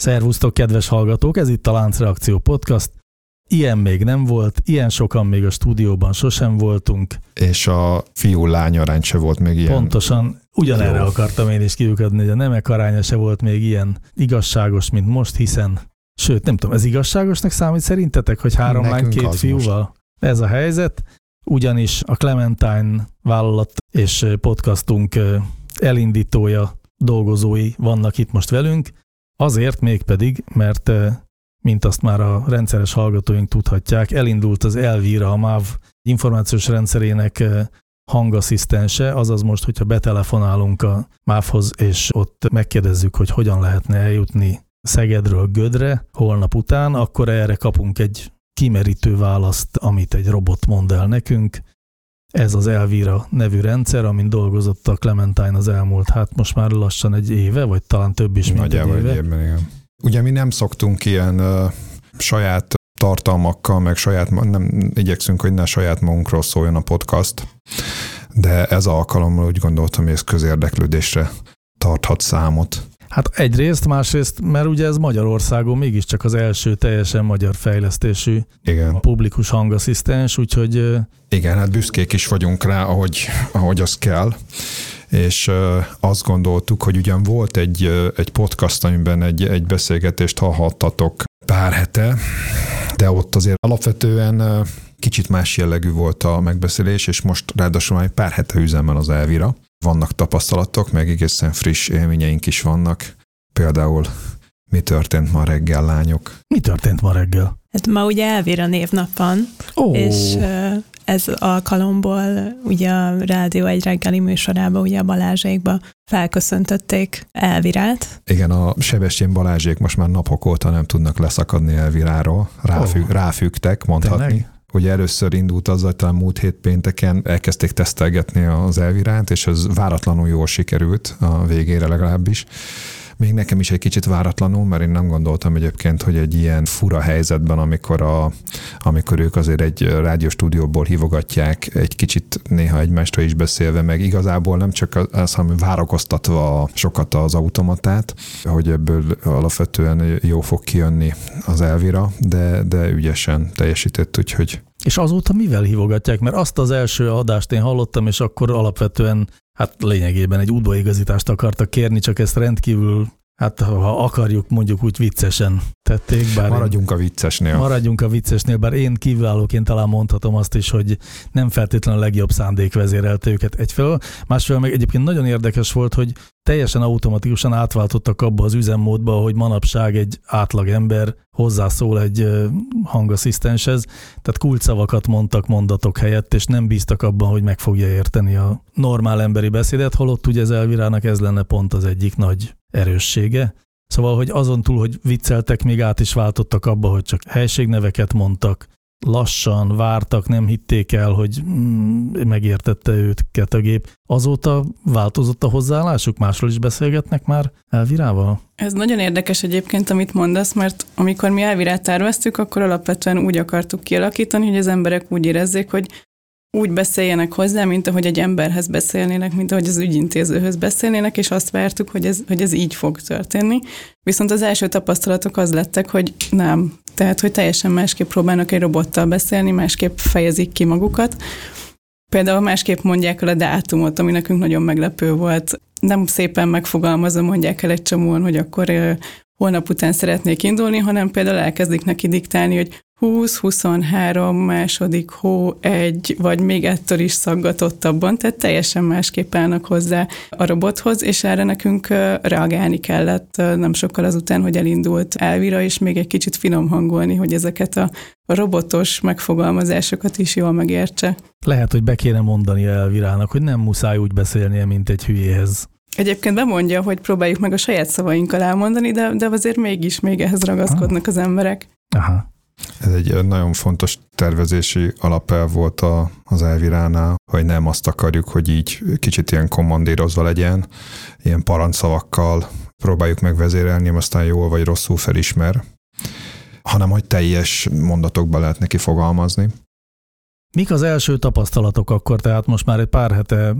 Szervusztok, kedves hallgatók! Ez itt a Láncreakció Podcast. Ilyen még nem volt, ilyen sokan még a stúdióban sosem voltunk. És a fiú-lány arány se volt még ilyen. Pontosan, ugyanerre jó. akartam én is kiukadni, hogy a nemek aránya se volt még ilyen igazságos, mint most, hiszen, sőt, nem tudom, ez igazságosnak számít szerintetek, hogy három lány, két fiúval? Most. Ez a helyzet, ugyanis a Clementine vállalat és podcastunk elindítója, dolgozói vannak itt most velünk, Azért mégpedig, mert mint azt már a rendszeres hallgatóink tudhatják, elindult az Elvira, a MÁV információs rendszerének hangasszisztense, azaz most, hogyha betelefonálunk a MÁV-hoz, és ott megkérdezzük, hogy hogyan lehetne eljutni Szegedről Gödre holnap után, akkor erre kapunk egy kimerítő választ, amit egy robot mond el nekünk. Ez az Elvira nevű rendszer, amin dolgozott a Clementine az elmúlt, hát most már lassan egy éve, vagy talán több is, mint Nagyjából egy éve. Egy évben, igen. Ugye mi nem szoktunk ilyen uh, saját tartalmakkal, meg saját, nem igyekszünk, hogy ne saját magunkról szóljon a podcast, de ez alkalommal úgy gondoltam, hogy ez közérdeklődésre tarthat számot. Hát egyrészt, másrészt, mert ugye ez Magyarországon mégiscsak az első teljesen magyar fejlesztésű Igen. publikus hangasszisztens, úgyhogy... Igen, hát büszkék is vagyunk rá, ahogy, ahogy az kell és azt gondoltuk, hogy ugyan volt egy, egy podcast, amiben egy, egy beszélgetést hallhattatok pár hete, de ott azért alapvetően kicsit más jellegű volt a megbeszélés, és most ráadásul már egy pár hete üzemmel az Elvira. Vannak tapasztalatok, meg egészen friss élményeink is vannak. Például mi történt ma reggel, lányok? Mi történt ma reggel? Hát ma ugye Elvira névnap van, oh. és ez alkalomból ugye a Rádió egy reggeli műsorába, ugye a Balázsékba felköszöntötték Elvirát. Igen, a Sebestyén Balázsék most már napok óta nem tudnak leszakadni Elviráról, Ráfü- oh. ráfügtek mondhatni. Tényleg? Ugye először indult azzal, talán múlt hét pénteken elkezdték tesztelgetni az elvirát, és ez váratlanul jól sikerült a végére legalábbis még nekem is egy kicsit váratlanul, mert én nem gondoltam egyébként, hogy egy ilyen fura helyzetben, amikor, a, amikor ők azért egy rádióstúdióból hívogatják, egy kicsit néha egymásra is beszélve, meg igazából nem csak az, hanem várakoztatva sokat az automatát, hogy ebből alapvetően jó fog kijönni az Elvira, de, de ügyesen teljesített, úgyhogy és azóta mivel hívogatják? Mert azt az első adást én hallottam, és akkor alapvetően hát lényegében egy útbaigazítást akartak kérni, csak ezt rendkívül Hát ha akarjuk, mondjuk úgy viccesen tették. Bár maradjunk én, a viccesnél. Maradjunk a viccesnél, bár én kívülállóként talán mondhatom azt is, hogy nem feltétlenül a legjobb szándék vezérelte őket egyfelől. Másfelől meg egyébként nagyon érdekes volt, hogy teljesen automatikusan átváltottak abba az üzemmódba, hogy manapság egy átlag ember hozzászól egy hangasszisztenshez, tehát kulcsszavakat mondtak mondatok helyett, és nem bíztak abban, hogy meg fogja érteni a normál emberi beszédet, holott ugye ez Elvirának ez lenne pont az egyik nagy erőssége. Szóval, hogy azon túl, hogy vicceltek, még át is váltottak abba, hogy csak helységneveket mondtak, lassan vártak, nem hitték el, hogy mm, megértette őt a gép. Azóta változott a hozzáállásuk? Másról is beszélgetnek már Elvirával? Ez nagyon érdekes egyébként, amit mondasz, mert amikor mi Elvirát terveztük, akkor alapvetően úgy akartuk kialakítani, hogy az emberek úgy érezzék, hogy úgy beszéljenek hozzá, mint ahogy egy emberhez beszélnének, mint ahogy az ügyintézőhöz beszélnének, és azt vártuk, hogy ez, hogy ez így fog történni. Viszont az első tapasztalatok az lettek, hogy nem. Tehát, hogy teljesen másképp próbálnak egy robottal beszélni, másképp fejezik ki magukat. Például másképp mondják el a dátumot, ami nekünk nagyon meglepő volt. Nem szépen megfogalmazom, mondják el egy csomóan, hogy akkor holnap után szeretnék indulni, hanem például elkezdik neki diktálni, hogy 20-23 második hó egy, vagy még ettől is szaggatottabban, tehát teljesen másképp állnak hozzá a robothoz, és erre nekünk reagálni kellett nem sokkal azután, hogy elindult Elvira, és még egy kicsit finom hangolni, hogy ezeket a robotos megfogalmazásokat is jól megértse. Lehet, hogy be kéne mondani Elvirának, hogy nem muszáj úgy beszélnie, mint egy hülyéhez. Egyébként bemondja, hogy próbáljuk meg a saját szavainkkal elmondani, de, de azért mégis még ehhez ragaszkodnak az emberek. Aha. Ez egy nagyon fontos tervezési alapelv volt a, az Elviránál, hogy nem azt akarjuk, hogy így kicsit ilyen kommandírozva legyen, ilyen parancsszavakkal próbáljuk megvezérelni, aztán jól vagy rosszul felismer, hanem hogy teljes mondatokba lehet neki fogalmazni. Mik az első tapasztalatok akkor, tehát most már egy pár hete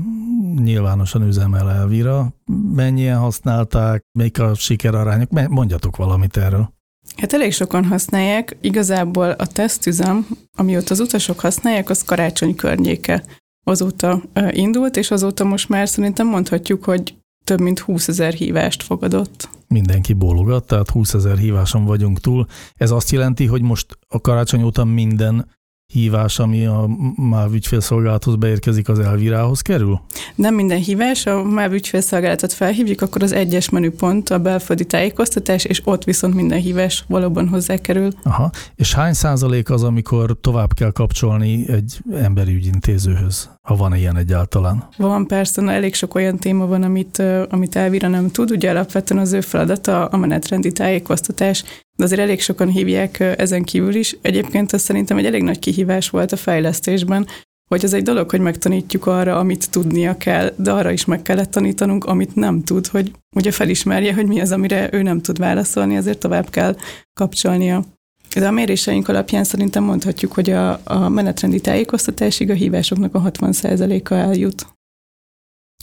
nyilvánosan üzemel Elvira. Mennyien használták, melyik a sikerarányok? Mondjatok valamit erről. Hát elég sokan használják. Igazából a tesztüzem, amióta az utasok használják, az karácsony környéke azóta indult, és azóta most már szerintem mondhatjuk, hogy több mint 20 ezer hívást fogadott. Mindenki bólogat, tehát 20 ezer híváson vagyunk túl. Ez azt jelenti, hogy most a karácsony óta minden hívás, ami a MÁV ügyfélszolgálathoz beérkezik, az Elvirához kerül? Nem minden hívás, a MÁV ügyfélszolgálatot felhívjuk, akkor az egyes menüpont a belföldi tájékoztatás, és ott viszont minden hívás valóban hozzá kerül. Aha. És hány százalék az, amikor tovább kell kapcsolni egy emberi ügyintézőhöz, ha van ilyen egyáltalán? Van persze, na, elég sok olyan téma van, amit, amit Elvira nem tud. Ugye alapvetően az ő feladata a menetrendi tájékoztatás, de azért elég sokan hívják ezen kívül is. Egyébként ez szerintem egy elég nagy kihívás volt a fejlesztésben, hogy az egy dolog, hogy megtanítjuk arra, amit tudnia kell, de arra is meg kellett tanítanunk, amit nem tud, hogy ugye felismerje, hogy mi az, amire ő nem tud válaszolni, ezért tovább kell kapcsolnia. De a méréseink alapján szerintem mondhatjuk, hogy a, a menetrendi tájékoztatásig a hívásoknak a 60%-a eljut.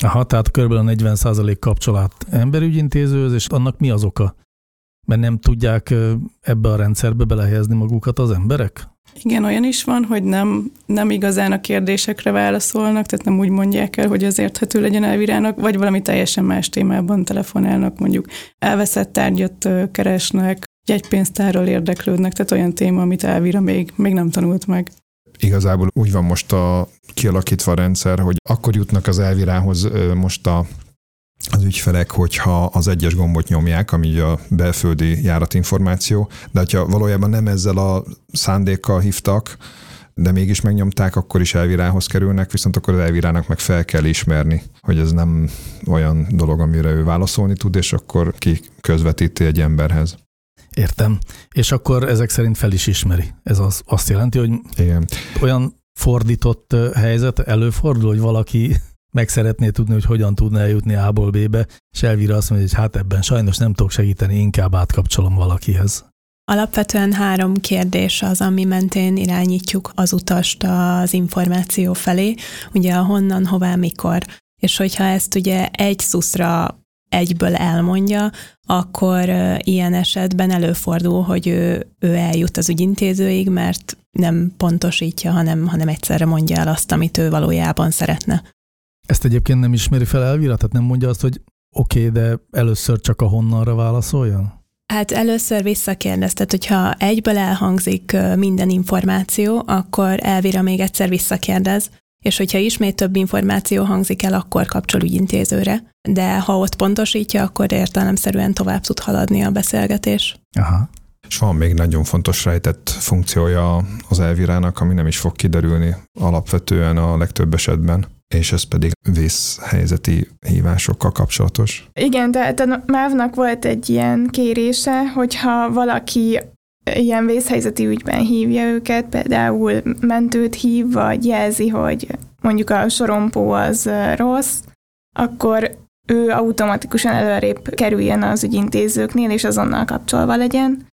Aha, tehát kb. a 40% kapcsolat emberügyintézőhöz, és annak mi az oka? Mert nem tudják ebbe a rendszerbe belehelyezni magukat az emberek? Igen, olyan is van, hogy nem, nem igazán a kérdésekre válaszolnak, tehát nem úgy mondják el, hogy az érthető legyen elvirának, vagy valami teljesen más témában telefonálnak, mondjuk elveszett tárgyat keresnek, jegypénztárral érdeklődnek, tehát olyan téma, amit elvira még, még nem tanult meg. Igazából úgy van most a kialakítva a rendszer, hogy akkor jutnak az elvirához most a az ügyfelek, hogyha az egyes gombot nyomják, ami a belföldi járatinformáció, de hogyha valójában nem ezzel a szándékkal hívtak, de mégis megnyomták, akkor is elvirához kerülnek, viszont akkor az elvirának meg fel kell ismerni, hogy ez nem olyan dolog, amire ő válaszolni tud, és akkor ki közvetíti egy emberhez. Értem. És akkor ezek szerint fel is ismeri. Ez az, azt jelenti, hogy Igen. olyan fordított helyzet előfordul, hogy valaki meg szeretné tudni, hogy hogyan tudna eljutni A-ból B-be, és Elvira azt mondja, hogy hát ebben sajnos nem tudok segíteni, inkább átkapcsolom valakihez. Alapvetően három kérdés az, ami mentén irányítjuk az utast az információ felé, ugye a honnan, hová, mikor. És hogyha ezt ugye egy szuszra egyből elmondja, akkor ilyen esetben előfordul, hogy ő, ő eljut az ügyintézőig, mert nem pontosítja, hanem, hanem egyszerre mondja el azt, amit ő valójában szeretne. Ezt egyébként nem ismeri fel Elvira? Tehát nem mondja azt, hogy oké, okay, de először csak a honnanra válaszoljon? Hát először visszakérdez, tehát hogyha egyből elhangzik minden információ, akkor Elvira még egyszer visszakérdez, és hogyha ismét több információ hangzik el, akkor kapcsol ügyintézőre. De ha ott pontosítja, akkor értelemszerűen tovább tud haladni a beszélgetés. Aha. És van még nagyon fontos rejtett funkciója az elvirának, ami nem is fog kiderülni alapvetően a legtöbb esetben és ez pedig vészhelyzeti hívásokkal kapcsolatos. Igen, tehát a MÁV-nak volt egy ilyen kérése, hogyha valaki ilyen vészhelyzeti ügyben hívja őket, például mentőt hív, vagy jelzi, hogy mondjuk a sorompó az rossz, akkor ő automatikusan előrébb kerüljen az ügyintézőknél, és azonnal kapcsolva legyen.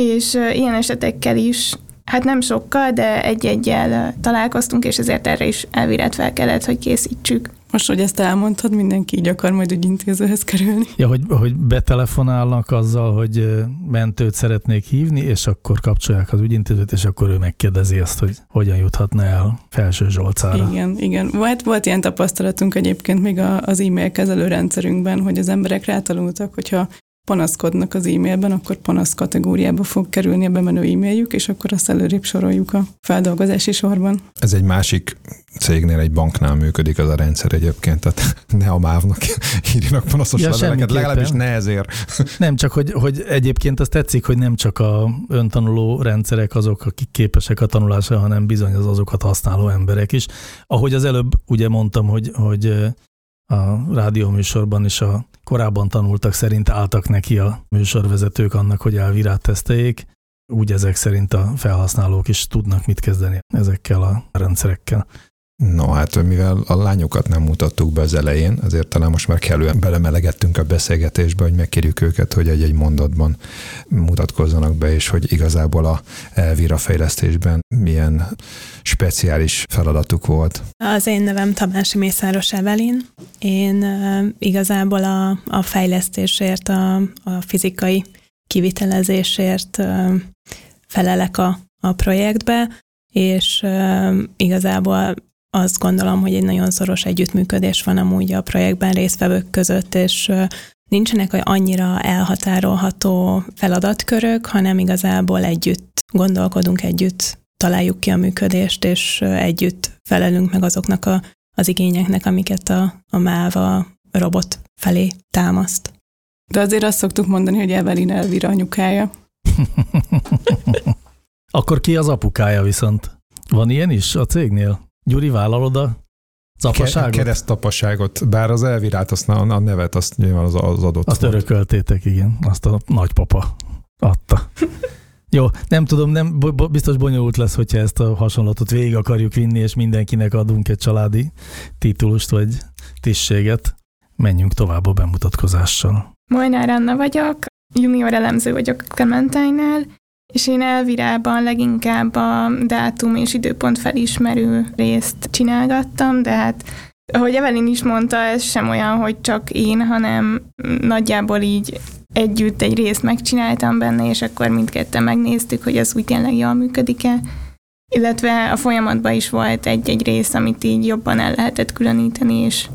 És ilyen esetekkel is Hát nem sokkal, de egy-egyel találkoztunk, és ezért erre is elviret fel kellett, hogy készítsük. Most, hogy ezt elmondtad, mindenki így akar majd ügyintézőhez kerülni. Ja, hogy, hogy betelefonálnak azzal, hogy mentőt szeretnék hívni, és akkor kapcsolják az ügyintézőt, és akkor ő megkérdezi azt, hogy hogyan juthatna el Felső Zsolcára. Igen, igen. Volt, volt ilyen tapasztalatunk egyébként még az e-mail kezelő rendszerünkben, hogy az emberek rátanultak, hogyha panaszkodnak az e-mailben, akkor panasz kategóriába fog kerülni a bemenő e-mailjük, és akkor azt előrébb soroljuk a feldolgozási sorban. Ez egy másik cégnél, egy banknál működik az a rendszer egyébként, tehát ne a mávnak írjanak panaszos ja, leveleket, legalábbis ne ezért. Nem, csak hogy, hogy egyébként azt tetszik, hogy nem csak a öntanuló rendszerek azok, akik képesek a tanulásra, hanem bizony az azokat használó emberek is. Ahogy az előbb ugye mondtam, hogy, hogy a rádióműsorban is a korábban tanultak szerint álltak neki a műsorvezetők annak, hogy elvirát teszteljék, úgy ezek szerint a felhasználók is tudnak mit kezdeni ezekkel a rendszerekkel. No, hát mivel a lányokat nem mutattuk be az elején, azért talán most már kellően belemelegettünk a beszélgetésbe, hogy megkérjük őket, hogy egy-egy mondatban mutatkozzanak be, és hogy igazából a Elvira fejlesztésben milyen speciális feladatuk volt. Az én nevem Tamási Mészáros Evelin. Én igazából a, a fejlesztésért, a, a fizikai kivitelezésért felelek a, a projektbe, és uh, igazából azt gondolom, hogy egy nagyon szoros együttműködés van amúgy a projektben résztvevők között, és nincsenek annyira elhatárolható feladatkörök, hanem igazából együtt gondolkodunk, együtt találjuk ki a működést, és együtt felelünk meg azoknak a, az igényeknek, amiket a, a MÁVA robot felé támaszt. De azért azt szoktuk mondani, hogy Evelyn Elvira anyukája. Akkor ki az apukája viszont? Van ilyen is a cégnél? Gyuri, vállalod a apaságot? Keresztapaságot, bár az elvirát, azt a, a nevet azt nyilván az, az adott Azt volt. örököltétek, igen. Azt a nagypapa adta. Jó, nem tudom, nem, biztos bonyolult lesz, hogyha ezt a hasonlatot végig akarjuk vinni, és mindenkinek adunk egy családi titulust vagy tisztséget. Menjünk tovább a bemutatkozással. Molnár Anna vagyok, junior elemző vagyok a Clementine-nál, és én elvirában leginkább a dátum és időpont felismerő részt csinálgattam, de hát ahogy Evelyn is mondta, ez sem olyan, hogy csak én, hanem nagyjából így együtt egy részt megcsináltam benne, és akkor mindketten megnéztük, hogy az úgy tényleg jól működik-e. Illetve a folyamatban is volt egy-egy rész, amit így jobban el lehetett különíteni, és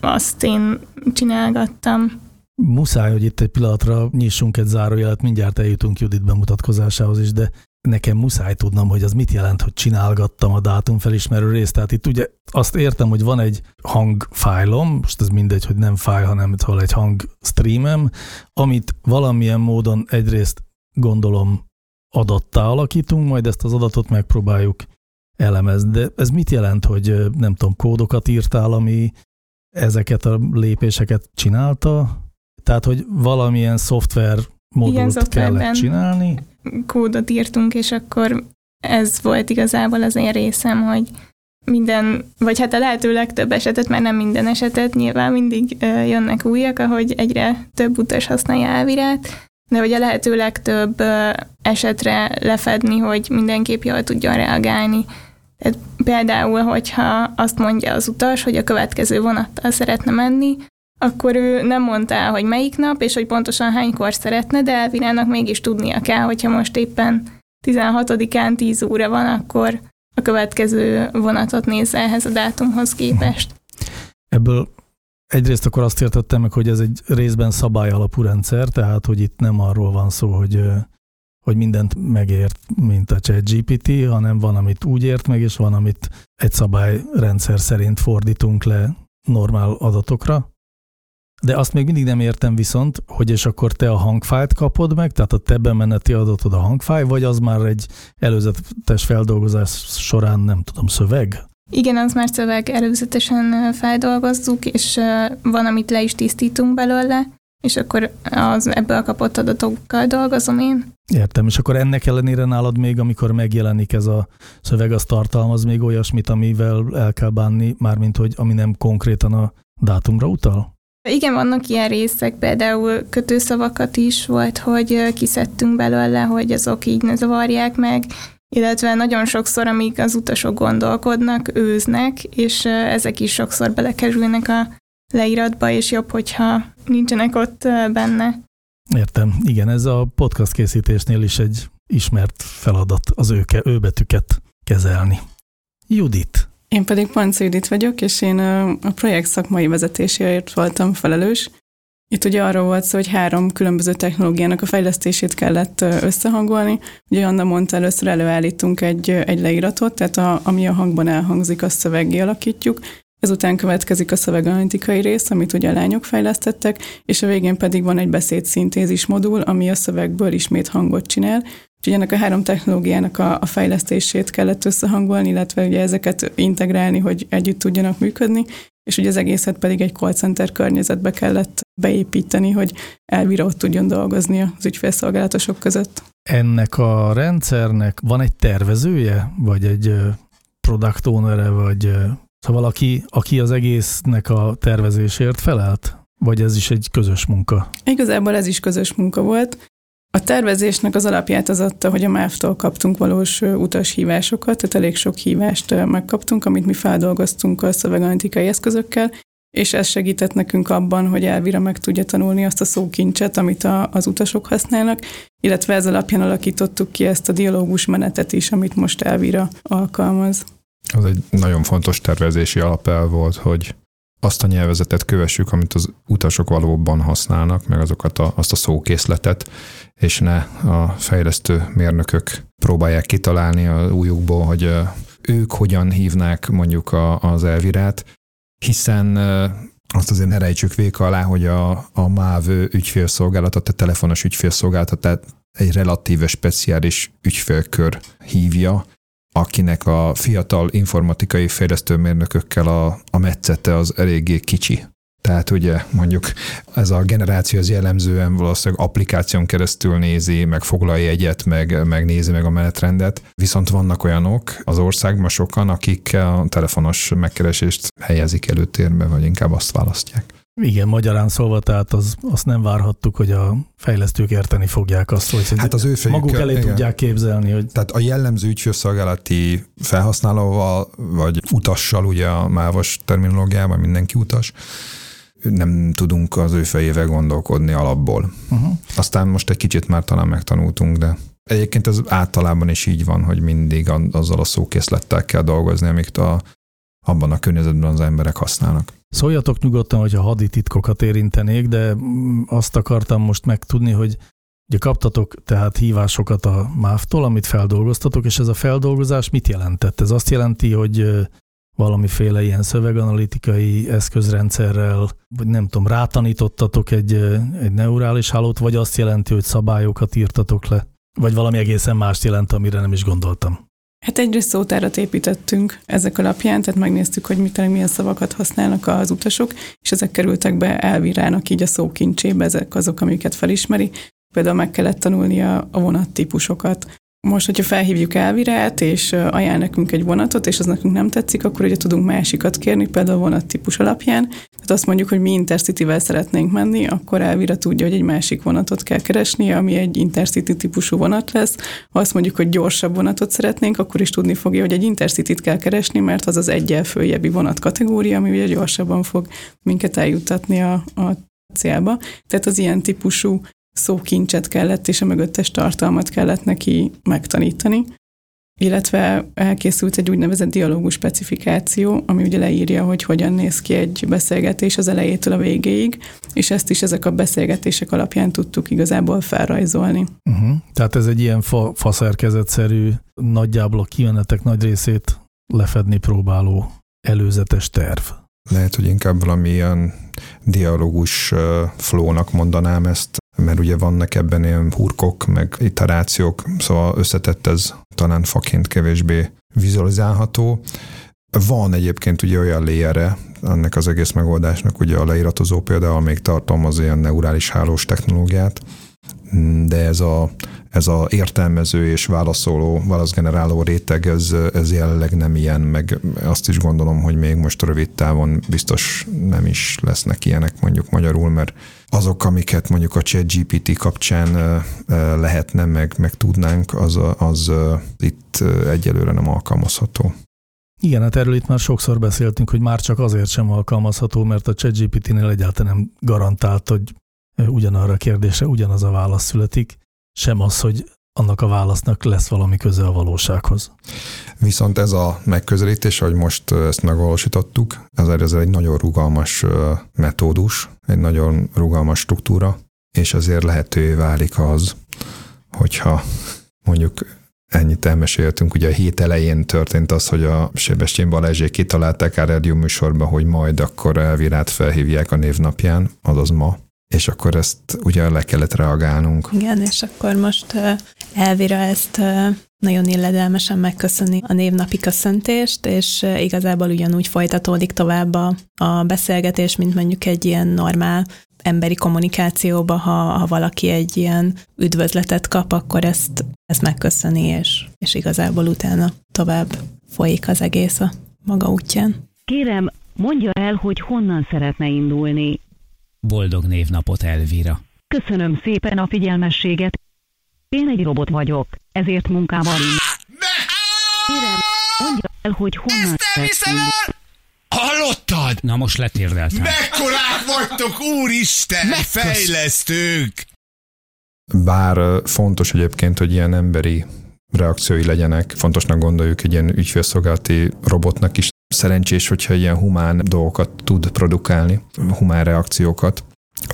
azt én csinálgattam. Muszáj, hogy itt egy pillanatra nyissunk egy zárójelet, mindjárt eljutunk Judit bemutatkozásához is, de nekem muszáj tudnom, hogy az mit jelent, hogy csinálgattam a dátum felismerő részt. Tehát itt ugye azt értem, hogy van egy hangfájlom, most ez mindegy, hogy nem fájl, hanem itt egy hang streamem, amit valamilyen módon egyrészt gondolom adattá alakítunk, majd ezt az adatot megpróbáljuk elemezni. De ez mit jelent, hogy nem tudom, kódokat írtál, ami ezeket a lépéseket csinálta? Tehát, hogy valamilyen szoftver modult kellett csinálni? Kódot írtunk, és akkor ez volt igazából az én részem, hogy minden, vagy hát a lehető legtöbb esetet, mert nem minden esetet, nyilván mindig jönnek újak, ahogy egyre több utas használja elvirát, de hogy a lehető legtöbb esetre lefedni, hogy mindenképp jól tudjon reagálni. Tehát például, hogyha azt mondja az utas, hogy a következő vonattal szeretne menni, akkor ő nem mondta el, hogy melyik nap, és hogy pontosan hánykor szeretne, de Elvirának mégis tudnia kell, hogyha most éppen 16-án 10 óra van, akkor a következő vonatot nézze ehhez a dátumhoz képest. Ebből egyrészt akkor azt értettem meg, hogy ez egy részben szabály alapú rendszer, tehát hogy itt nem arról van szó, hogy, hogy mindent megért, mint a ChatGPT, hanem van, amit úgy ért meg, és van, amit egy szabályrendszer szerint fordítunk le normál adatokra. De azt még mindig nem értem viszont, hogy és akkor te a hangfájt kapod meg, tehát a te bemeneti adatod a hangfáj, vagy az már egy előzetes feldolgozás során, nem tudom, szöveg? Igen, az már szöveg előzetesen feldolgozzuk, és van, amit le is tisztítunk belőle, és akkor az ebből kapott adatokkal dolgozom én. Értem, és akkor ennek ellenére nálad még, amikor megjelenik ez a szöveg, az tartalmaz még olyasmit, amivel el kell bánni, mármint hogy ami nem konkrétan a dátumra utal? Igen, vannak ilyen részek, például kötőszavakat is volt, hogy kiszedtünk belőle, hogy azok így ne zavarják meg, illetve nagyon sokszor, amíg az utasok gondolkodnak, őznek, és ezek is sokszor belekerülnek a leíratba, és jobb, hogyha nincsenek ott benne. Értem. Igen, ez a podcast készítésnél is egy ismert feladat, az ő, ő betűket kezelni. Judit, én pedig Panci Judit vagyok, és én a projekt szakmai vezetéséért voltam felelős, Itt ugye arról volt szó, hogy három különböző technológiának a fejlesztését kellett összehangolni. Ugye Anna mondta, először előállítunk egy, egy leíratot, tehát a, ami a hangban elhangzik, azt szöveggé alakítjuk, Ezután következik a szöveganalitikai rész, amit ugye a lányok fejlesztettek, és a végén pedig van egy beszédszintézis modul, ami a szövegből ismét hangot csinál. Úgyhogy ennek a három technológiának a, a fejlesztését kellett összehangolni, illetve ugye ezeket integrálni, hogy együtt tudjanak működni, és ugye az egészet pedig egy call center környezetbe kellett beépíteni, hogy elvira ott tudjon dolgozni az ügyfélszolgálatosok között. Ennek a rendszernek van egy tervezője, vagy egy product owner vagy Szóval aki, aki az egésznek a tervezésért felelt? Vagy ez is egy közös munka? Igazából ez is közös munka volt. A tervezésnek az alapját az adta, hogy a MÁV-tól kaptunk valós utashívásokat, tehát elég sok hívást megkaptunk, amit mi feldolgoztunk a szöveganalitikai eszközökkel, és ez segített nekünk abban, hogy Elvira meg tudja tanulni azt a szókincset, amit a, az utasok használnak, illetve ez alapján alakítottuk ki ezt a dialógus menetet is, amit most Elvira alkalmaz. Az egy nagyon fontos tervezési alapel volt, hogy azt a nyelvezetet kövessük, amit az utasok valóban használnak, meg azokat a, azt a szókészletet, és ne a fejlesztő mérnökök próbálják kitalálni a újukból, hogy ők hogyan hívnák mondjuk a, az elvirát, hiszen azt azért ne rejtsük véka alá, hogy a, a MÁV ügyfélszolgálatot, a telefonos ügyfélszolgálatot, egy relatíve speciális ügyfélkör hívja, akinek a fiatal informatikai fejlesztőmérnökökkel a, a metszete az eléggé kicsi. Tehát ugye mondjuk ez a generáció az jellemzően valószínűleg applikáción keresztül nézi, meg foglalja egyet, meg, meg nézi meg a menetrendet. Viszont vannak olyanok az országban sokan, akik a telefonos megkeresést helyezik előtérbe, vagy inkább azt választják. Igen, magyarán szólva, tehát az, azt nem várhattuk, hogy a fejlesztők érteni fogják azt, hogy hát az ő fejük, maguk elé igen. tudják képzelni. Hogy... Tehát a jellemző ügyfélszolgálati felhasználóval, vagy utassal, ugye a mávos terminológiában mindenki utas, nem tudunk az ő fejével gondolkodni alapból. Uh-huh. Aztán most egy kicsit már talán megtanultunk, de egyébként ez általában is így van, hogy mindig azzal a szókészlettel kell dolgozni, amit a, abban a környezetben az emberek használnak. Szóljatok nyugodtan, hogyha hadititkokat érintenék, de azt akartam most megtudni, hogy ugye kaptatok tehát hívásokat a MÁV-tól, amit feldolgoztatok, és ez a feldolgozás mit jelentett? Ez azt jelenti, hogy valamiféle ilyen szöveganalitikai eszközrendszerrel, vagy nem tudom, rátanítottatok egy, egy neurális hálót, vagy azt jelenti, hogy szabályokat írtatok le? Vagy valami egészen mást jelent, amire nem is gondoltam? Hát egyrészt szótárat építettünk ezek alapján, tehát megnéztük, hogy mit, milyen szavakat használnak az utasok, és ezek kerültek be elvirának így a szókincsébe, ezek azok, amiket felismeri. Például meg kellett tanulni a, a vonattípusokat, most, hogyha felhívjuk Elvirát, és ajánl nekünk egy vonatot, és az nekünk nem tetszik, akkor ugye tudunk másikat kérni, például a vonattípus alapján. Tehát azt mondjuk, hogy mi Intercity-vel szeretnénk menni, akkor Elvira tudja, hogy egy másik vonatot kell keresni, ami egy Intercity típusú vonat lesz. Ha azt mondjuk, hogy gyorsabb vonatot szeretnénk, akkor is tudni fogja, hogy egy Intercity-t kell keresni, mert az az egyel följebbi vonat kategória, ami ugye gyorsabban fog minket eljuttatni a, a célba. Tehát az ilyen típusú szókincset kellett, és a mögöttes tartalmat kellett neki megtanítani. Illetve elkészült egy úgynevezett dialógus specifikáció, ami ugye leírja, hogy hogyan néz ki egy beszélgetés az elejétől a végéig, és ezt is ezek a beszélgetések alapján tudtuk igazából felrajzolni. Uh-huh. Tehát ez egy ilyen fa, faszerkezetszerű, nagyjából a kimenetek nagy részét lefedni próbáló előzetes terv. Lehet, hogy inkább valami ilyen dialógus flónak mondanám ezt, mert ugye vannak ebben ilyen hurkok, meg iterációk, szóval összetett ez talán faként kevésbé vizualizálható. Van egyébként ugye olyan léjere ennek az egész megoldásnak, ugye a leíratozó például még tartalmaz ilyen neurális hálós technológiát, de ez a, ez a értelmező és válaszoló, válaszgeneráló réteg, ez, ez jelenleg nem ilyen, meg azt is gondolom, hogy még most rövid távon biztos nem is lesznek ilyenek mondjuk magyarul, mert azok, amiket mondjuk a ChatGPT kapcsán lehetne, meg, meg tudnánk, az, az itt egyelőre nem alkalmazható. Igen, hát erről itt már sokszor beszéltünk, hogy már csak azért sem alkalmazható, mert a ChatGPT-nél egyáltalán nem garantált, hogy ugyanarra a kérdésre ugyanaz a válasz születik, sem az, hogy annak a válasznak lesz valami köze a valósághoz. Viszont ez a megközelítés, hogy most ezt megvalósítottuk, ezért ez egy nagyon rugalmas metódus, egy nagyon rugalmas struktúra, és azért lehetővé válik az, hogyha mondjuk ennyit elmeséltünk. Ugye a hét elején történt az, hogy a Sebestyén Balázsék kitalálták a rádió műsorba, hogy majd akkor Elvirát felhívják a névnapján, azaz ma, és akkor ezt ugye le kellett reagálnunk. Igen, és akkor most Elvira ezt nagyon illedelmesen megköszöni a névnapi köszöntést, és igazából ugyanúgy folytatódik tovább a, a beszélgetés, mint mondjuk egy ilyen normál emberi kommunikációba, ha, ha valaki egy ilyen üdvözletet kap, akkor ezt, ezt megköszöni, és, és igazából utána tovább folyik az egész a maga útján. Kérem, mondja el, hogy honnan szeretne indulni. Boldog névnapot, Elvira. Köszönöm szépen a figyelmességet. Én egy robot vagyok, ezért munkával Kérem, mondja el, hogy honnan szeretne Hallottad? Na most letérdeltem. Mekkorák vagytok, úristen, Megkösz... fejlesztők! Bár fontos egyébként, hogy ilyen emberi reakciói legyenek, fontosnak gondoljuk egy ilyen ügyfélszolgálati robotnak is. Szerencsés, hogyha ilyen humán dolgokat tud produkálni, humán reakciókat,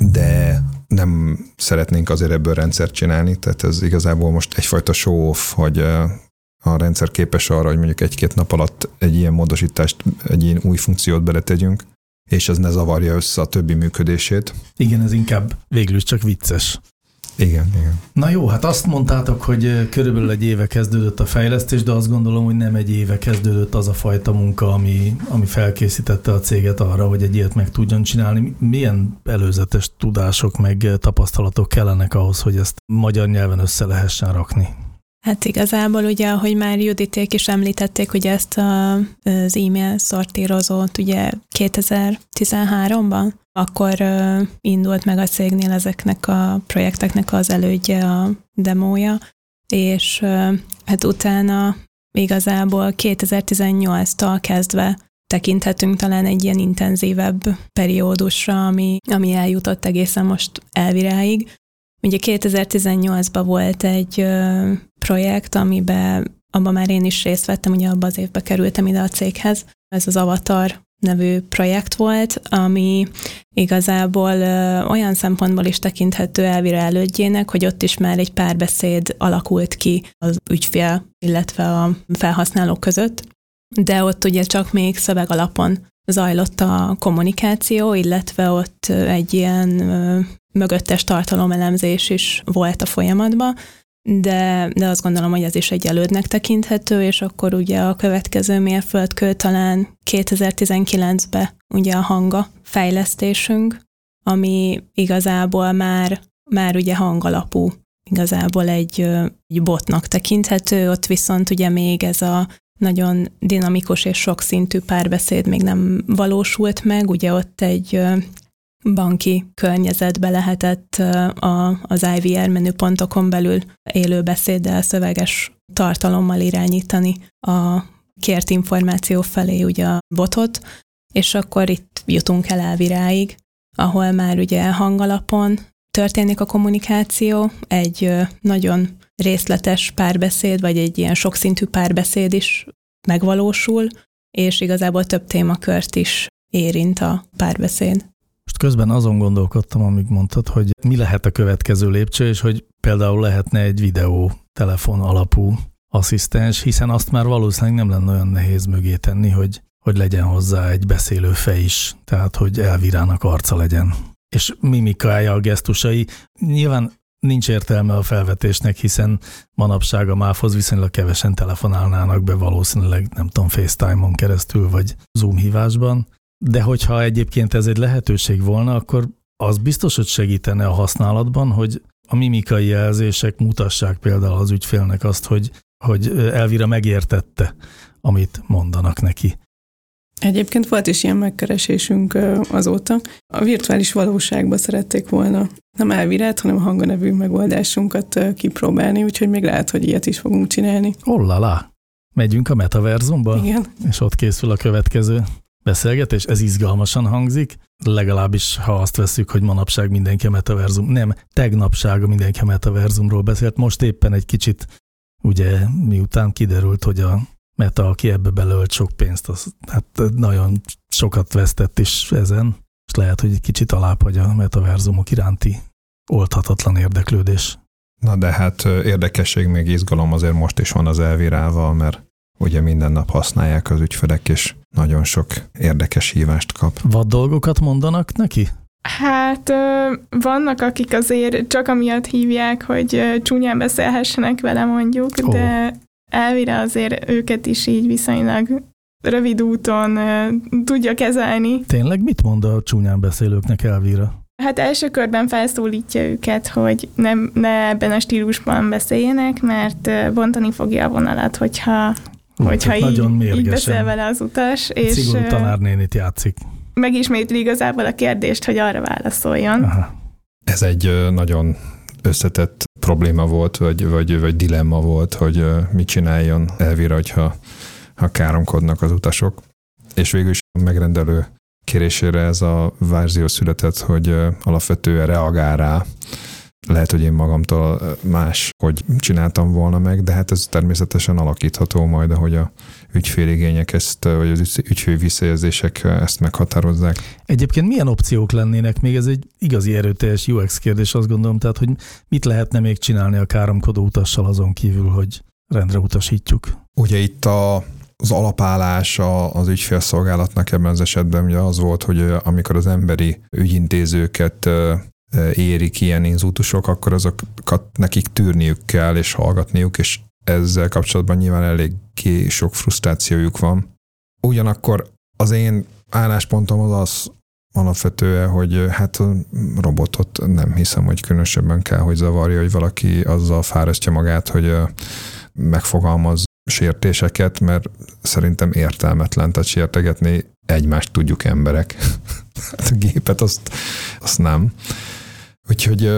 de nem szeretnénk azért ebből rendszert csinálni, tehát ez igazából most egyfajta show-off, hogy a rendszer képes arra, hogy mondjuk egy-két nap alatt egy ilyen módosítást, egy ilyen új funkciót beletegyünk, és ez ne zavarja össze a többi működését. Igen, ez inkább végül csak vicces. Igen, igen. Na jó, hát azt mondtátok, hogy körülbelül egy éve kezdődött a fejlesztés, de azt gondolom, hogy nem egy éve kezdődött az a fajta munka, ami, ami felkészítette a céget arra, hogy egy ilyet meg tudjon csinálni. Milyen előzetes tudások meg tapasztalatok kellenek ahhoz, hogy ezt magyar nyelven össze lehessen rakni? Hát igazából ugye, ahogy már Juditék is említették, hogy ezt a, az e-mail szortírozót ugye 2013-ban, akkor uh, indult meg a cégnél ezeknek a projekteknek az elődje, a demója, és uh, hát utána igazából 2018-tal kezdve tekinthetünk talán egy ilyen intenzívebb periódusra, ami, ami eljutott egészen most elviráig. Ugye 2018-ban volt egy projekt, amiben abban már én is részt vettem, ugye abban az évben kerültem ide a céghez. Ez az Avatar nevű projekt volt, ami igazából ö, olyan szempontból is tekinthető Elvira elődjének, hogy ott is már egy párbeszéd alakult ki az ügyfél, illetve a felhasználók között, de ott ugye csak még szöveg alapon zajlott a kommunikáció, illetve ott egy ilyen mögöttes tartalomelemzés is volt a folyamatban, de, de azt gondolom, hogy ez is egy elődnek tekinthető, és akkor ugye a következő mérföldkő talán 2019-ben ugye a hanga fejlesztésünk, ami igazából már, már ugye hangalapú, igazából egy, egy botnak tekinthető, ott viszont ugye még ez a nagyon dinamikus és sokszintű párbeszéd még nem valósult meg, ugye ott egy banki környezetbe lehetett az IVR menüpontokon belül élő beszéddel, szöveges tartalommal irányítani a kért információ felé ugye a botot, és akkor itt jutunk el elviráig, ahol már ugye hangalapon történik a kommunikáció, egy nagyon részletes párbeszéd, vagy egy ilyen sokszintű párbeszéd is megvalósul, és igazából több témakört is érint a párbeszéd. Most közben azon gondolkodtam, amíg mondtad, hogy mi lehet a következő lépcső, és hogy például lehetne egy videó telefon alapú asszisztens, hiszen azt már valószínűleg nem lenne olyan nehéz mögé tenni, hogy, hogy legyen hozzá egy beszélő fej is, tehát hogy elvirának arca legyen. És mimikája, a gesztusai. Nyilván nincs értelme a felvetésnek, hiszen manapság a MÁV-hoz viszonylag kevesen telefonálnának be valószínűleg, nem tudom, FaceTime-on keresztül, vagy Zoom hívásban, de hogyha egyébként ez egy lehetőség volna, akkor az biztos, hogy segítene a használatban, hogy a mimikai jelzések mutassák például az ügyfélnek azt, hogy, hogy Elvira megértette, amit mondanak neki. Egyébként volt is ilyen megkeresésünk azóta. A virtuális valóságba szerették volna nem elvirát, hanem a hanganevű megoldásunkat kipróbálni, úgyhogy még lehet, hogy ilyet is fogunk csinálni. Ollala! Megyünk a metaverzumba? Igen. És ott készül a következő beszélgetés, ez izgalmasan hangzik. legalábbis ha azt veszük, hogy manapság mindenki a metaverzum, nem, tegnapság mindenki a metaverzumról beszélt, most éppen egy kicsit, ugye miután kiderült, hogy a Meta, aki ebbe belölt sok pénzt, az hát nagyon sokat vesztett is ezen, és lehet, hogy egy kicsit alább a metaverzumok iránti oldhatatlan érdeklődés. Na de hát érdekesség, még izgalom azért most is van az elvirával, mert ugye minden nap használják az ügyfelek, és nagyon sok érdekes hívást kap. Vad dolgokat mondanak neki? Hát vannak, akik azért csak amiatt hívják, hogy csúnyán beszélhessenek vele mondjuk, oh. de elvire azért őket is így viszonylag rövid úton tudja kezelni. Tényleg mit mond a csúnyán beszélőknek Elvira? Hát első körben felszólítja őket, hogy nem, ne ebben a stílusban beszéljenek, mert bontani fogja a vonalat, hogyha, Hú, hogyha így, nagyon így beszél vele az utas. És Szigorú tanárnénit játszik. Megismétli igazából a kérdést, hogy arra válaszoljon. Aha. Ez egy nagyon összetett probléma volt, vagy, vagy, vagy dilemma volt, hogy mit csináljon Elvira, hogyha ha káromkodnak az utasok. És végül is a megrendelő kérésére ez a verzió született, hogy alapvetően reagál rá. Lehet, hogy én magamtól más, hogy csináltam volna meg, de hát ez természetesen alakítható majd, ahogy a ügyféligények ezt, vagy az ügyfél visszajelzések ezt meghatározzák. Egyébként milyen opciók lennének még? Ez egy igazi erőteljes UX kérdés, azt gondolom, tehát hogy mit lehetne még csinálni a káromkodó utassal azon kívül, hogy rendre utasítjuk? Ugye itt a az alapállása az ügyfélszolgálatnak ebben az esetben ugye az volt, hogy amikor az emberi ügyintézőket érik ilyen inzultusok, akkor azokat nekik tűrniük kell, és hallgatniuk, és ezzel kapcsolatban nyilván eléggé sok frusztrációjuk van. Ugyanakkor az én álláspontom az az alapvetően, hogy hát a robotot nem hiszem, hogy különösebben kell, hogy zavarja, hogy valaki azzal fárasztja magát, hogy megfogalmaz sértéseket, mert szerintem értelmetlen, tehát sértegetni egymást tudjuk emberek. a gépet azt, azt nem. Úgyhogy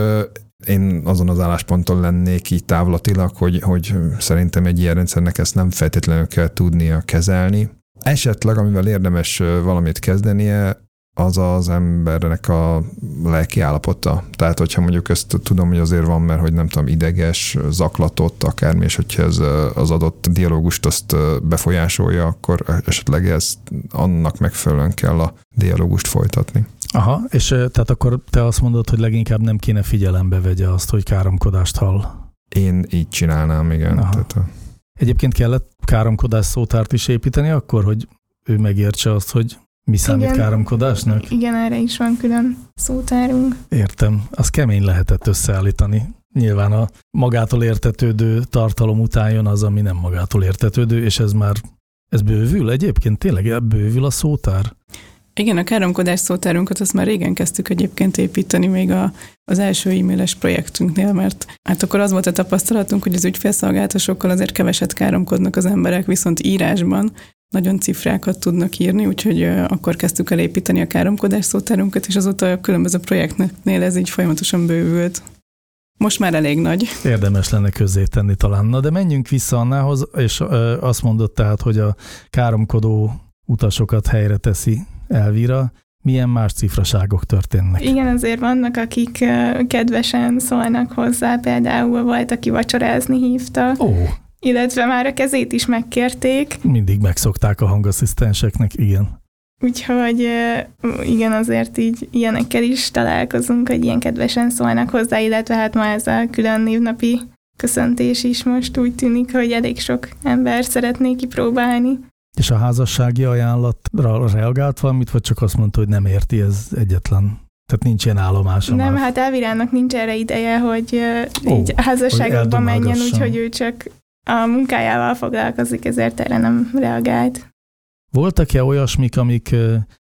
én azon az állásponton lennék így távlatilag, hogy, hogy szerintem egy ilyen rendszernek ezt nem feltétlenül kell tudnia kezelni. Esetleg, amivel érdemes valamit kezdenie, az az embernek a lelki állapota. Tehát, hogyha mondjuk ezt tudom, hogy azért van, mert hogy nem tudom, ideges, zaklatott akármi, és hogyha ez az adott dialógust azt befolyásolja, akkor esetleg ez annak megfelelően kell a dialógust folytatni. Aha, és tehát akkor te azt mondod, hogy leginkább nem kéne figyelembe vegye azt, hogy káromkodást hall. Én így csinálnám, igen. Aha. Tehát a... Egyébként kellett káromkodás szótárt is építeni akkor, hogy ő megértse azt, hogy mi számít igen, káromkodásnak? Igen, erre is van külön szótárunk. Értem. Az kemény lehetett összeállítani. Nyilván a magától értetődő tartalom után jön az, ami nem magától értetődő, és ez már, ez bővül egyébként? Tényleg bővül a szótár? Igen, a káromkodás szótárunkat azt már régen kezdtük egyébként építeni még a, az első e-mailes projektünknél, mert hát akkor az volt a tapasztalatunk, hogy az ügyfélszolgáltatókkal azért keveset káromkodnak az emberek, viszont írásban nagyon cifrákat tudnak írni, úgyhogy akkor kezdtük el építeni a káromkodás szótárunkat, és azóta a különböző projektnél ez így folyamatosan bővült. Most már elég nagy. Érdemes lenne tenni talán. Na de menjünk vissza Annához, és azt mondott tehát, hogy a káromkodó utasokat helyre teszi Elvira. Milyen más cifraságok történnek? Igen, azért vannak, akik kedvesen szólnak hozzá, például volt, aki vacsorázni hívta. Ó, illetve már a kezét is megkérték. Mindig megszokták a hangasszisztenseknek, igen. Úgyhogy igen, azért így ilyenekkel is találkozunk, hogy ilyen kedvesen szólnak hozzá, illetve hát ma ez a külön névnapi köszöntés is most úgy tűnik, hogy elég sok ember szeretné kipróbálni. És a házassági ajánlatra reagált valamit, vagy csak azt mondta, hogy nem érti ez egyetlen? Tehát nincs ilyen állomása Nem, már. hát Elvirának nincs erre ideje, hogy Ó, így házasságokba menjen, úgyhogy ő csak a munkájával foglalkozik, ezért erre nem reagált. Voltak-e olyasmik, amik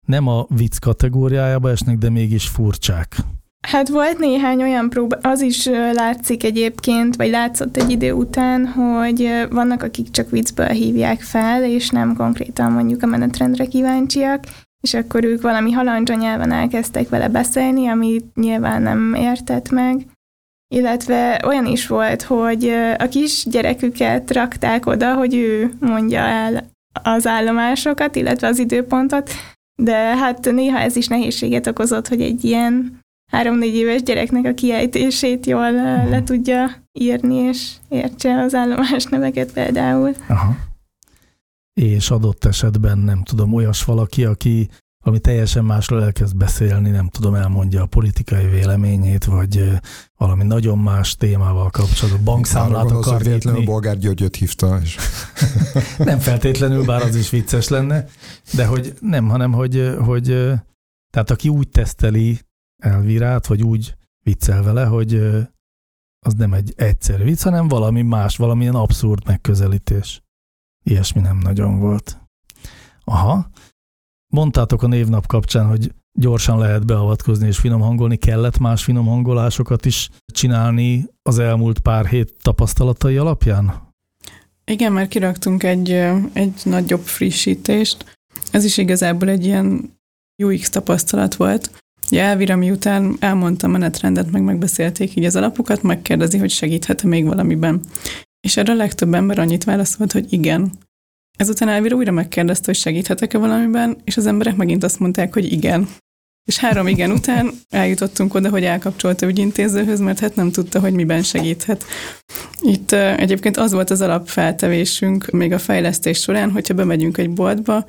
nem a vicc kategóriájába esnek, de mégis furcsák? Hát volt néhány olyan próba, az is látszik egyébként, vagy látszott egy idő után, hogy vannak, akik csak viccből hívják fel, és nem konkrétan mondjuk a menetrendre kíváncsiak, és akkor ők valami halandzsa nyelven elkezdtek vele beszélni, amit nyilván nem értett meg, illetve olyan is volt, hogy a kis gyereküket rakták oda, hogy ő mondja el az állomásokat, illetve az időpontot, de hát néha ez is nehézséget okozott, hogy egy ilyen három-négy éves gyereknek a kiejtését jól uh-huh. le tudja írni, és értse az állomás neveket például. Aha. És adott esetben nem tudom, olyas valaki, aki ami teljesen másról elkezd beszélni, nem tudom, elmondja a politikai véleményét, vagy valami nagyon más témával kapcsolatban, bankszámlát akar nyitni. Bolgár Györgyöt hívta. És... nem feltétlenül, bár az is vicces lenne, de hogy nem, hanem hogy, hogy tehát aki úgy teszteli Elvirát, vagy úgy viccel vele, hogy az nem egy egyszerű vicc, hanem valami más, valamilyen abszurd megközelítés. Ilyesmi nem nagyon volt. Aha, Mondtátok a névnap kapcsán, hogy gyorsan lehet beavatkozni és finom hangolni, kellett más finom hangolásokat is csinálni az elmúlt pár hét tapasztalatai alapján? Igen, mert kiraktunk egy, egy nagyobb frissítést. Ez is igazából egy ilyen UX tapasztalat volt. Ugye Elvira miután elmondta a menetrendet, meg megbeszélték így az alapokat, megkérdezi, hogy segíthet-e még valamiben. És erre a legtöbb ember annyit válaszolt, hogy igen. Ezután Elvira újra megkérdezte, hogy segíthetek-e valamiben, és az emberek megint azt mondták, hogy igen. És három igen után eljutottunk oda, hogy elkapcsolta ügyintézőhöz, mert hát nem tudta, hogy miben segíthet. Itt uh, egyébként az volt az alapfeltevésünk még a fejlesztés során, hogyha bemegyünk egy boltba,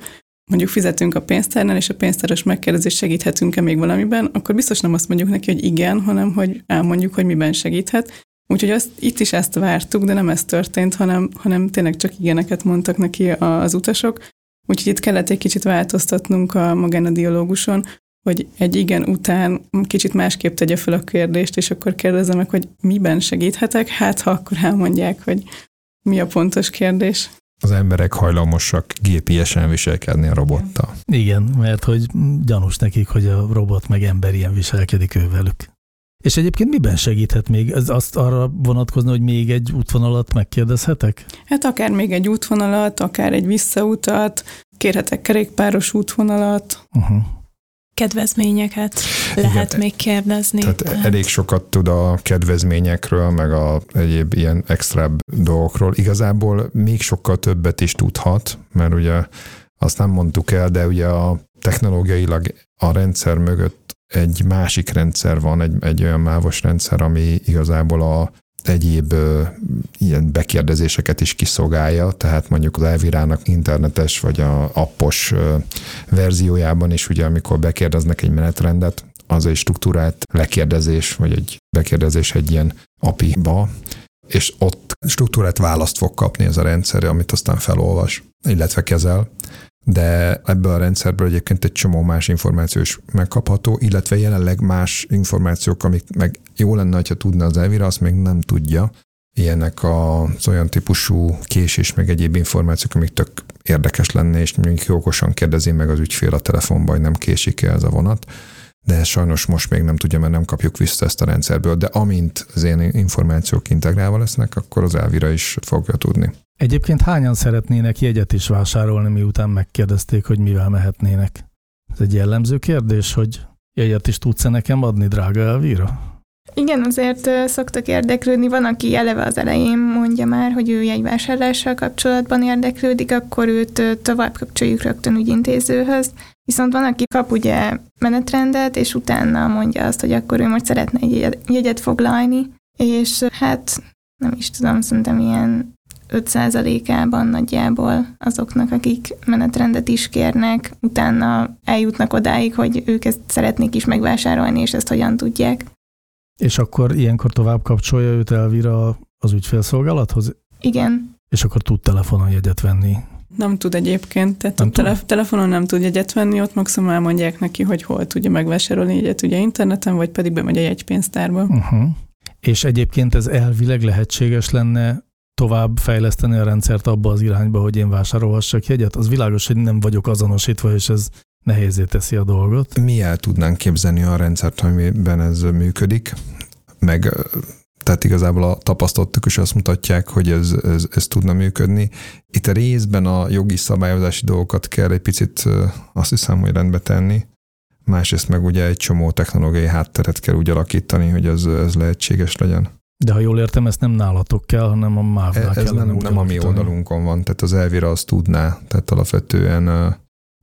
mondjuk fizetünk a pénztárnál, és a pénztáros megkérdezi, segíthetünk-e még valamiben, akkor biztos nem azt mondjuk neki, hogy igen, hanem hogy elmondjuk, hogy miben segíthet, Úgyhogy azt, itt is ezt vártuk, de nem ez történt, hanem, hanem tényleg csak igeneket mondtak neki az utasok. Úgyhogy itt kellett egy kicsit változtatnunk a magán a dialóguson, hogy egy igen után kicsit másképp tegye fel a kérdést, és akkor kérdezze meg, hogy miben segíthetek, hát ha akkor elmondják, hogy mi a pontos kérdés. Az emberek hajlamosak gépiesen viselkedni a robottal. Igen, mert hogy gyanús nekik, hogy a robot meg ember ilyen viselkedik ővelük. És egyébként miben segíthet még? Ez azt arra vonatkozna, hogy még egy útvonalat megkérdezhetek? Hát akár még egy útvonalat, akár egy visszautat, kérhetek kerékpáros útvonalat. Uh-huh. Kedvezményeket lehet Igen, még kérdezni. Tehát, tehát elég sokat tud a kedvezményekről, meg a egyéb ilyen extra dolgokról. Igazából még sokkal többet is tudhat, mert ugye azt nem mondtuk el, de ugye a technológiailag a rendszer mögött egy másik rendszer van, egy, egy olyan mávos rendszer, ami igazából a egyéb ö, ilyen bekérdezéseket is kiszolgálja, tehát mondjuk az Elvirának internetes vagy a appos ö, verziójában is, ugye amikor bekérdeznek egy menetrendet, az egy struktúrált lekérdezés, vagy egy bekérdezés egy ilyen API-ba, és ott struktúrát választ fog kapni ez a rendszer, amit aztán felolvas, illetve kezel de ebből a rendszerből egyébként egy csomó más információ is megkapható, illetve jelenleg más információk, amik meg jó lenne, ha tudna az Elvira, azt még nem tudja. Ilyenek az olyan típusú késés, meg egyéb információk, amik tök érdekes lenne, és mondjuk okosan kérdezi meg az ügyfél a telefonban, hogy nem késik-e ez a vonat de sajnos most még nem tudja, mert nem kapjuk vissza ezt a rendszerből, de amint az én információk integrálva lesznek, akkor az Elvira is fogja tudni. Egyébként hányan szeretnének jegyet is vásárolni, miután megkérdezték, hogy mivel mehetnének? Ez egy jellemző kérdés, hogy jegyet is tudsz-e nekem adni, drága Elvira? Igen, azért szoktak érdeklődni. Van, aki eleve az elején mondja már, hogy ő jegyvásárlással kapcsolatban érdeklődik, akkor őt tovább kapcsoljuk rögtön ügyintézőhöz. Viszont van, aki kap ugye menetrendet, és utána mondja azt, hogy akkor ő most szeretne egy jegyet foglalni, és hát nem is tudom, szerintem ilyen 5%-ában nagyjából azoknak, akik menetrendet is kérnek, utána eljutnak odáig, hogy ők ezt szeretnék is megvásárolni, és ezt hogyan tudják. És akkor ilyenkor tovább kapcsolja őt Elvira az ügyfélszolgálathoz? Igen. És akkor tud telefonon jegyet venni? Nem tud egyébként, tehát nem tud? telefonon nem tud jegyet venni, ott maximum elmondják neki, hogy hol tudja megvásárolni jegyet ugye interneten, vagy pedig bemegy egy jegypénztárba. Uh-huh. És egyébként ez elvileg lehetséges lenne tovább fejleszteni a rendszert abba az irányba, hogy én vásárolhassak jegyet? Az világos, hogy nem vagyok azonosítva, és ez nehézé teszi a dolgot. Mi el tudnánk képzelni a rendszert, amiben ez működik, meg tehát igazából a tapasztalatok is azt mutatják, hogy ez, ez, ez tudna működni. Itt a részben a jogi szabályozási dolgokat kell egy picit azt hiszem, hogy rendbe tenni. Másrészt meg ugye egy csomó technológiai hátteret kell úgy alakítani, hogy ez, ez lehetséges legyen. De ha jól értem, ezt nem nálatok kell, hanem a mávnál Ez nem, nem a mi oldalunkon van, tehát az elvira azt tudná, tehát alapvetően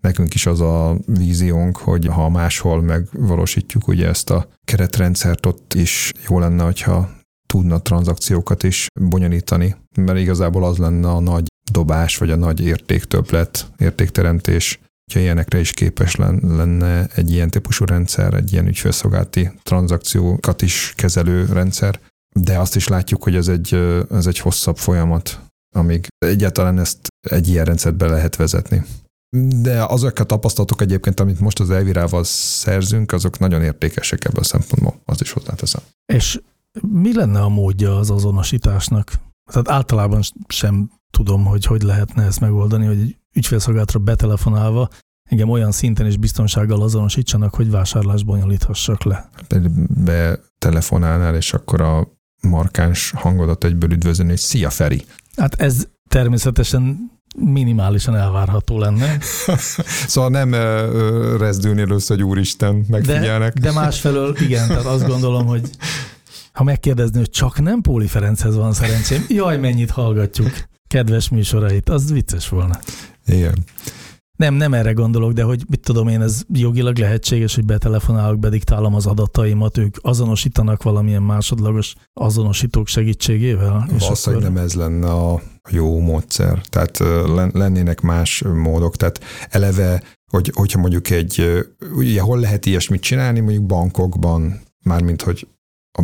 nekünk is az a víziónk, hogy ha máshol megvalósítjuk ugye ezt a keretrendszert, ott is jó lenne, hogyha tudna tranzakciókat is bonyolítani, mert igazából az lenne a nagy dobás, vagy a nagy értéktöblet, értékteremtés, hogyha ilyenekre is képes lenne egy ilyen típusú rendszer, egy ilyen ügyfélszolgálati tranzakciókat is kezelő rendszer, de azt is látjuk, hogy ez egy, ez egy hosszabb folyamat, amíg egyáltalán ezt egy ilyen rendszert be lehet vezetni. De azok a tapasztalatok egyébként, amit most az Elvirával szerzünk, azok nagyon értékesek ebből a szempontból, az is hozzáteszem. És mi lenne a módja az azonosításnak? Tehát általában sem tudom, hogy hogy lehetne ezt megoldani, hogy egy ügyfélszolgálatra betelefonálva engem olyan szinten és biztonsággal azonosítsanak, hogy vásárlást bonyolíthassak le. Betelefonálnál, és akkor a markáns hangodat egyből üdvözölni, hogy szia Feri. Hát ez természetesen minimálisan elvárható lenne. szóval nem uh, rezdülni először, hogy úristen, megfigyelnek. De, de másfelől igen, tehát azt gondolom, hogy ha megkérdezni, hogy csak nem Póli Ferenchez van szerencsém, jaj, mennyit hallgatjuk kedves műsorait, az vicces volna. Igen. Nem, nem erre gondolok, de hogy mit tudom én, ez jogilag lehetséges, hogy betelefonálok, bediktálom az adataimat, ők azonosítanak valamilyen másodlagos azonosítók segítségével? Valószínűleg akkor... nem ez lenne a jó módszer. Tehát lennének más módok. Tehát eleve, hogy, hogyha mondjuk egy, ugye hol lehet ilyesmit csinálni, mondjuk bankokban, mármint hogy a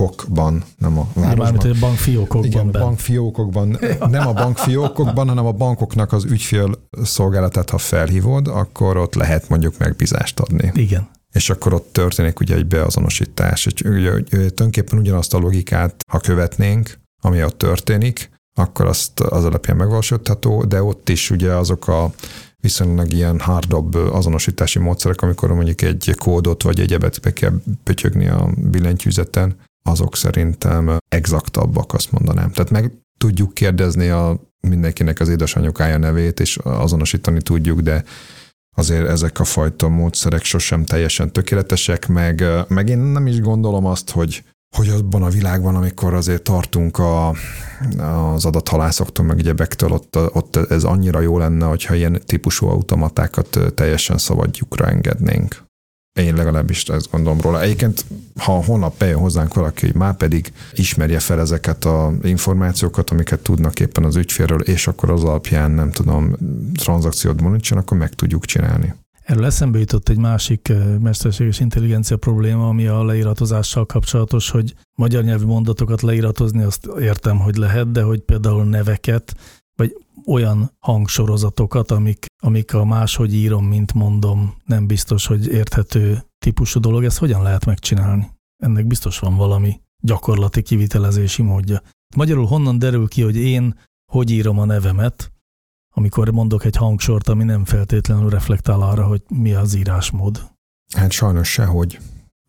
bankokban, nem a városban. Mármint, hogy bankfiókokban. Igen, a bankfiókokban. Nem a bankfiókokban, hanem a bankoknak az ügyfél szolgálatát, ha felhívod, akkor ott lehet mondjuk megbízást adni. Igen. És akkor ott történik ugye egy beazonosítás. Ugye, ugye, tulajdonképpen ugyanazt a logikát, ha követnénk, ami ott történik, akkor azt az alapján megvalósítható, de ott is ugye azok a viszonylag ilyen hardabb azonosítási módszerek, amikor mondjuk egy kódot vagy egyebet be kell pötyögni a billentyűzeten, azok szerintem exaktabbak, azt mondanám. Tehát meg tudjuk kérdezni a mindenkinek az édesanyukája nevét, és azonosítani tudjuk, de azért ezek a fajta módszerek sosem teljesen tökéletesek, meg, meg én nem is gondolom azt, hogy hogy abban a világban, amikor azért tartunk a, az adathalászoktól, meg gyebektől, ott, ott ez annyira jó lenne, hogyha ilyen típusú automatákat teljesen szabadjukra engednénk. Én legalábbis ezt gondolom róla. Egyébként, ha holnap bejön hozzánk valaki, hogy már pedig ismerje fel ezeket az információkat, amiket tudnak éppen az ügyfélről, és akkor az alapján, nem tudom, tranzakciót monítson, akkor meg tudjuk csinálni. Erről eszembe jutott egy másik eh, mesterséges intelligencia probléma, ami a leíratozással kapcsolatos, hogy magyar nyelvű mondatokat leíratozni azt értem, hogy lehet, de hogy például neveket, vagy olyan hangsorozatokat, amik, amik a máshogy írom, mint mondom, nem biztos, hogy érthető típusú dolog, ezt hogyan lehet megcsinálni? Ennek biztos van valami gyakorlati kivitelezési módja. Magyarul honnan derül ki, hogy én hogy írom a nevemet, amikor mondok egy hangsort, ami nem feltétlenül reflektál arra, hogy mi az írásmód? Hát sajnos sehogy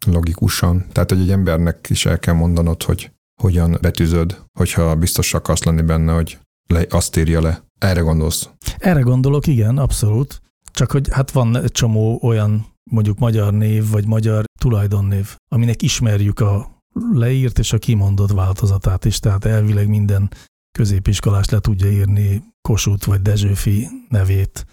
logikusan. Tehát, hogy egy embernek is el kell mondanod, hogy hogyan betűzöd, hogyha biztos akarsz lenni benne, hogy le, azt írja le. Erre gondolsz? Erre gondolok, igen, abszolút. Csak hogy hát van egy csomó olyan mondjuk magyar név, vagy magyar tulajdonnév, aminek ismerjük a leírt és a kimondott változatát is, tehát elvileg minden középiskolás le tudja írni Kossuth vagy Dezsőfi nevét,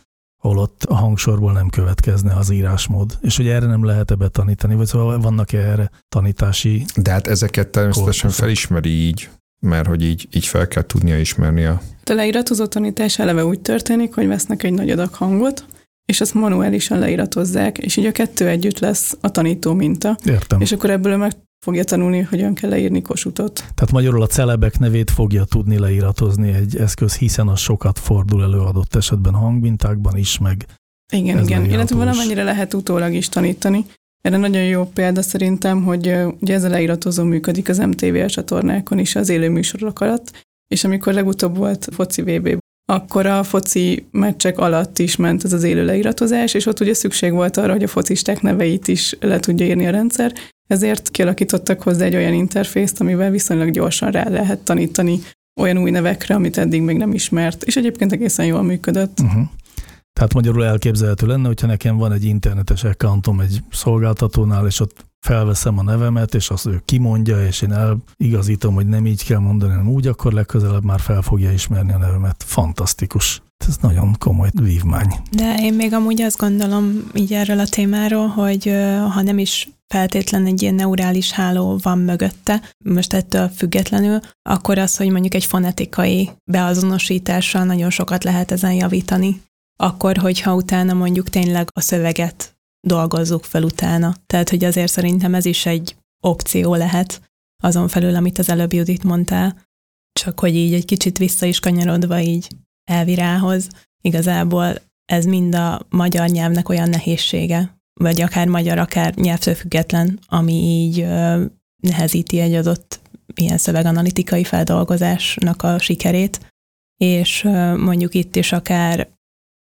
holott a hangsorból nem következne az írásmód. És hogy erre nem lehet-e betanítani, vagy szóval vannak-e erre tanítási De hát ezeket természetesen korpuszok? felismeri így, mert hogy így, így fel kell tudnia ismerni a... A leiratozó tanítás eleve úgy történik, hogy vesznek egy nagy adag hangot, és azt manuálisan leiratozzák, és így a kettő együtt lesz a tanító minta. Értem. És akkor ebből meg fogja tanulni, hogyan kell leírni kosutot. Tehát magyarul a celebek nevét fogja tudni leíratozni egy eszköz, hiszen az sokat fordul elő adott esetben hangmintákban is, meg igen, igen. Illetve valamennyire lehet utólag is tanítani. Erre nagyon jó példa szerintem, hogy ugye ez a leiratozó működik az MTV csatornákon is az élő műsorok alatt, és amikor legutóbb volt foci VB, akkor a foci meccsek alatt is ment ez az élő leiratozás, és ott ugye szükség volt arra, hogy a focisták neveit is le tudja írni a rendszer, ezért kialakítottak hozzá egy olyan interfészt, amivel viszonylag gyorsan rá lehet tanítani olyan új nevekre, amit eddig még nem ismert, és egyébként egészen jól működött. Uh-huh. Tehát magyarul elképzelhető lenne, hogyha nekem van egy internetes accountom egy szolgáltatónál, és ott felveszem a nevemet, és azt ő kimondja, és én eligazítom, hogy nem így kell mondani, hanem úgy, akkor legközelebb már fel fogja ismerni a nevemet. Fantasztikus. Ez nagyon komoly vívmány. De én még amúgy azt gondolom így erről a témáról, hogy ha nem is feltétlen egy ilyen neurális háló van mögötte, most ettől függetlenül, akkor az, hogy mondjuk egy fonetikai beazonosítással nagyon sokat lehet ezen javítani. Akkor, hogyha utána mondjuk tényleg a szöveget dolgozzuk fel utána. Tehát, hogy azért szerintem ez is egy opció lehet, azon felül, amit az előbb Judit mondtál, csak hogy így egy kicsit vissza is kanyarodva így elvirához, igazából ez mind a magyar nyelvnek olyan nehézsége, vagy akár magyar, akár nyelvtől független, ami így ö, nehezíti egy adott ilyen szöveganalitikai feldolgozásnak a sikerét, és ö, mondjuk itt is akár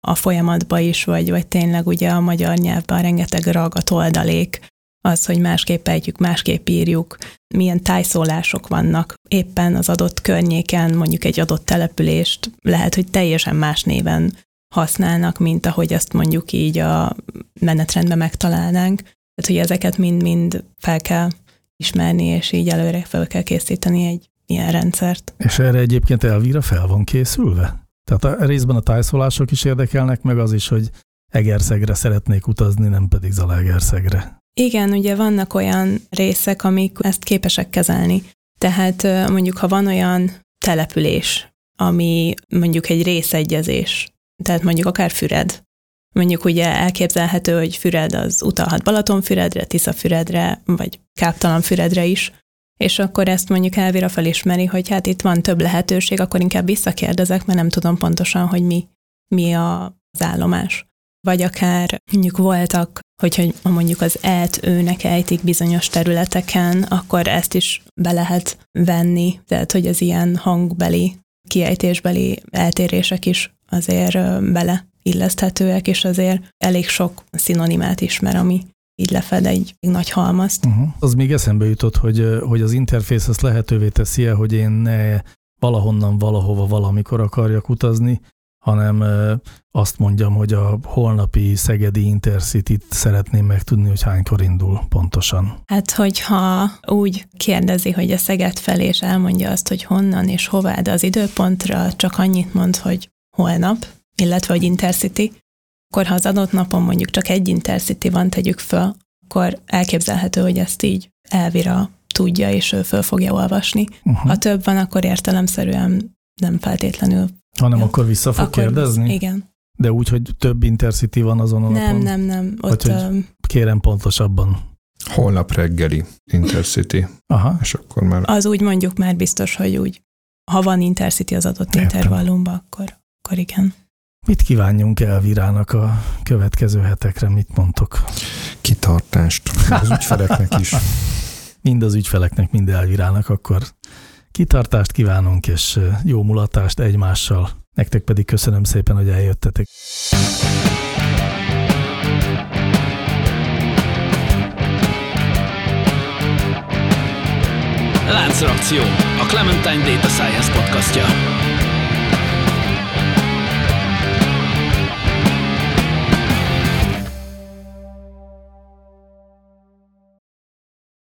a folyamatba is, vagy, vagy tényleg ugye a magyar nyelvben rengeteg ragat oldalék, az, hogy másképp ejtjük, másképp írjuk, milyen tájszólások vannak éppen az adott környéken, mondjuk egy adott települést lehet, hogy teljesen más néven használnak, mint ahogy azt mondjuk így a menetrendben megtalálnánk. Tehát, hogy ezeket mind-mind fel kell ismerni, és így előre fel kell készíteni egy ilyen rendszert. És erre egyébként Elvira fel van készülve? Tehát a részben a tájszólások is érdekelnek, meg az is, hogy Egerszegre szeretnék utazni, nem pedig Zalaegerszegre. Igen, ugye vannak olyan részek, amik ezt képesek kezelni. Tehát mondjuk, ha van olyan település, ami mondjuk egy részegyezés, tehát mondjuk akár Füred, mondjuk ugye elképzelhető, hogy Füred az utalhat Balatonfüredre, Tiszafüredre, vagy Káptalanfüredre is, és akkor ezt mondjuk Elvira felismeri, hogy hát itt van több lehetőség, akkor inkább visszakérdezek, mert nem tudom pontosan, hogy mi, mi az állomás. Vagy akár mondjuk voltak, hogyha mondjuk az et őnek ejtik bizonyos területeken, akkor ezt is be lehet venni, tehát hogy az ilyen hangbeli, kiejtésbeli eltérések is azért bele illeszthetőek, és azért elég sok szinonimát ismer, ami így lefed egy nagy halmazt. Uh-huh. Az még eszembe jutott, hogy, hogy az interfész azt lehetővé teszi -e, hogy én ne valahonnan valahova valamikor akarjak utazni, hanem azt mondjam, hogy a holnapi Szegedi Intercity-t szeretném megtudni, hogy hánykor indul pontosan. Hát, hogyha úgy kérdezi, hogy a Szeged felé, és elmondja azt, hogy honnan és hová, de az időpontra csak annyit mond, hogy holnap, illetve hogy Intercity, akkor ha az adott napon mondjuk csak egy Intercity van, tegyük föl, akkor elképzelhető, hogy ezt így elvira tudja, és ő föl fogja olvasni. Uh-huh. Ha több van, akkor értelemszerűen nem feltétlenül. Hanem ja. akkor vissza fog akkor kérdezni? Igen. De úgy, hogy több Intercity van azon a nem, napon? Nem, nem, Ott, Vagy, hogy kérem pontosabban. Holnap reggeli Intercity. Aha. És akkor már... Az úgy mondjuk már biztos, hogy úgy, ha van Intercity az adott Értem. intervallumban, akkor akkor igen. Mit kívánjunk Elvirának a következő hetekre, mit mondtok? Kitartást az ügyfeleknek is. mind az ügyfeleknek, mind Elvirának, akkor kitartást kívánunk, és jó mulatást egymással. Nektek pedig köszönöm szépen, hogy eljöttetek. Láncreakció, a Clementine Data Science podcastja.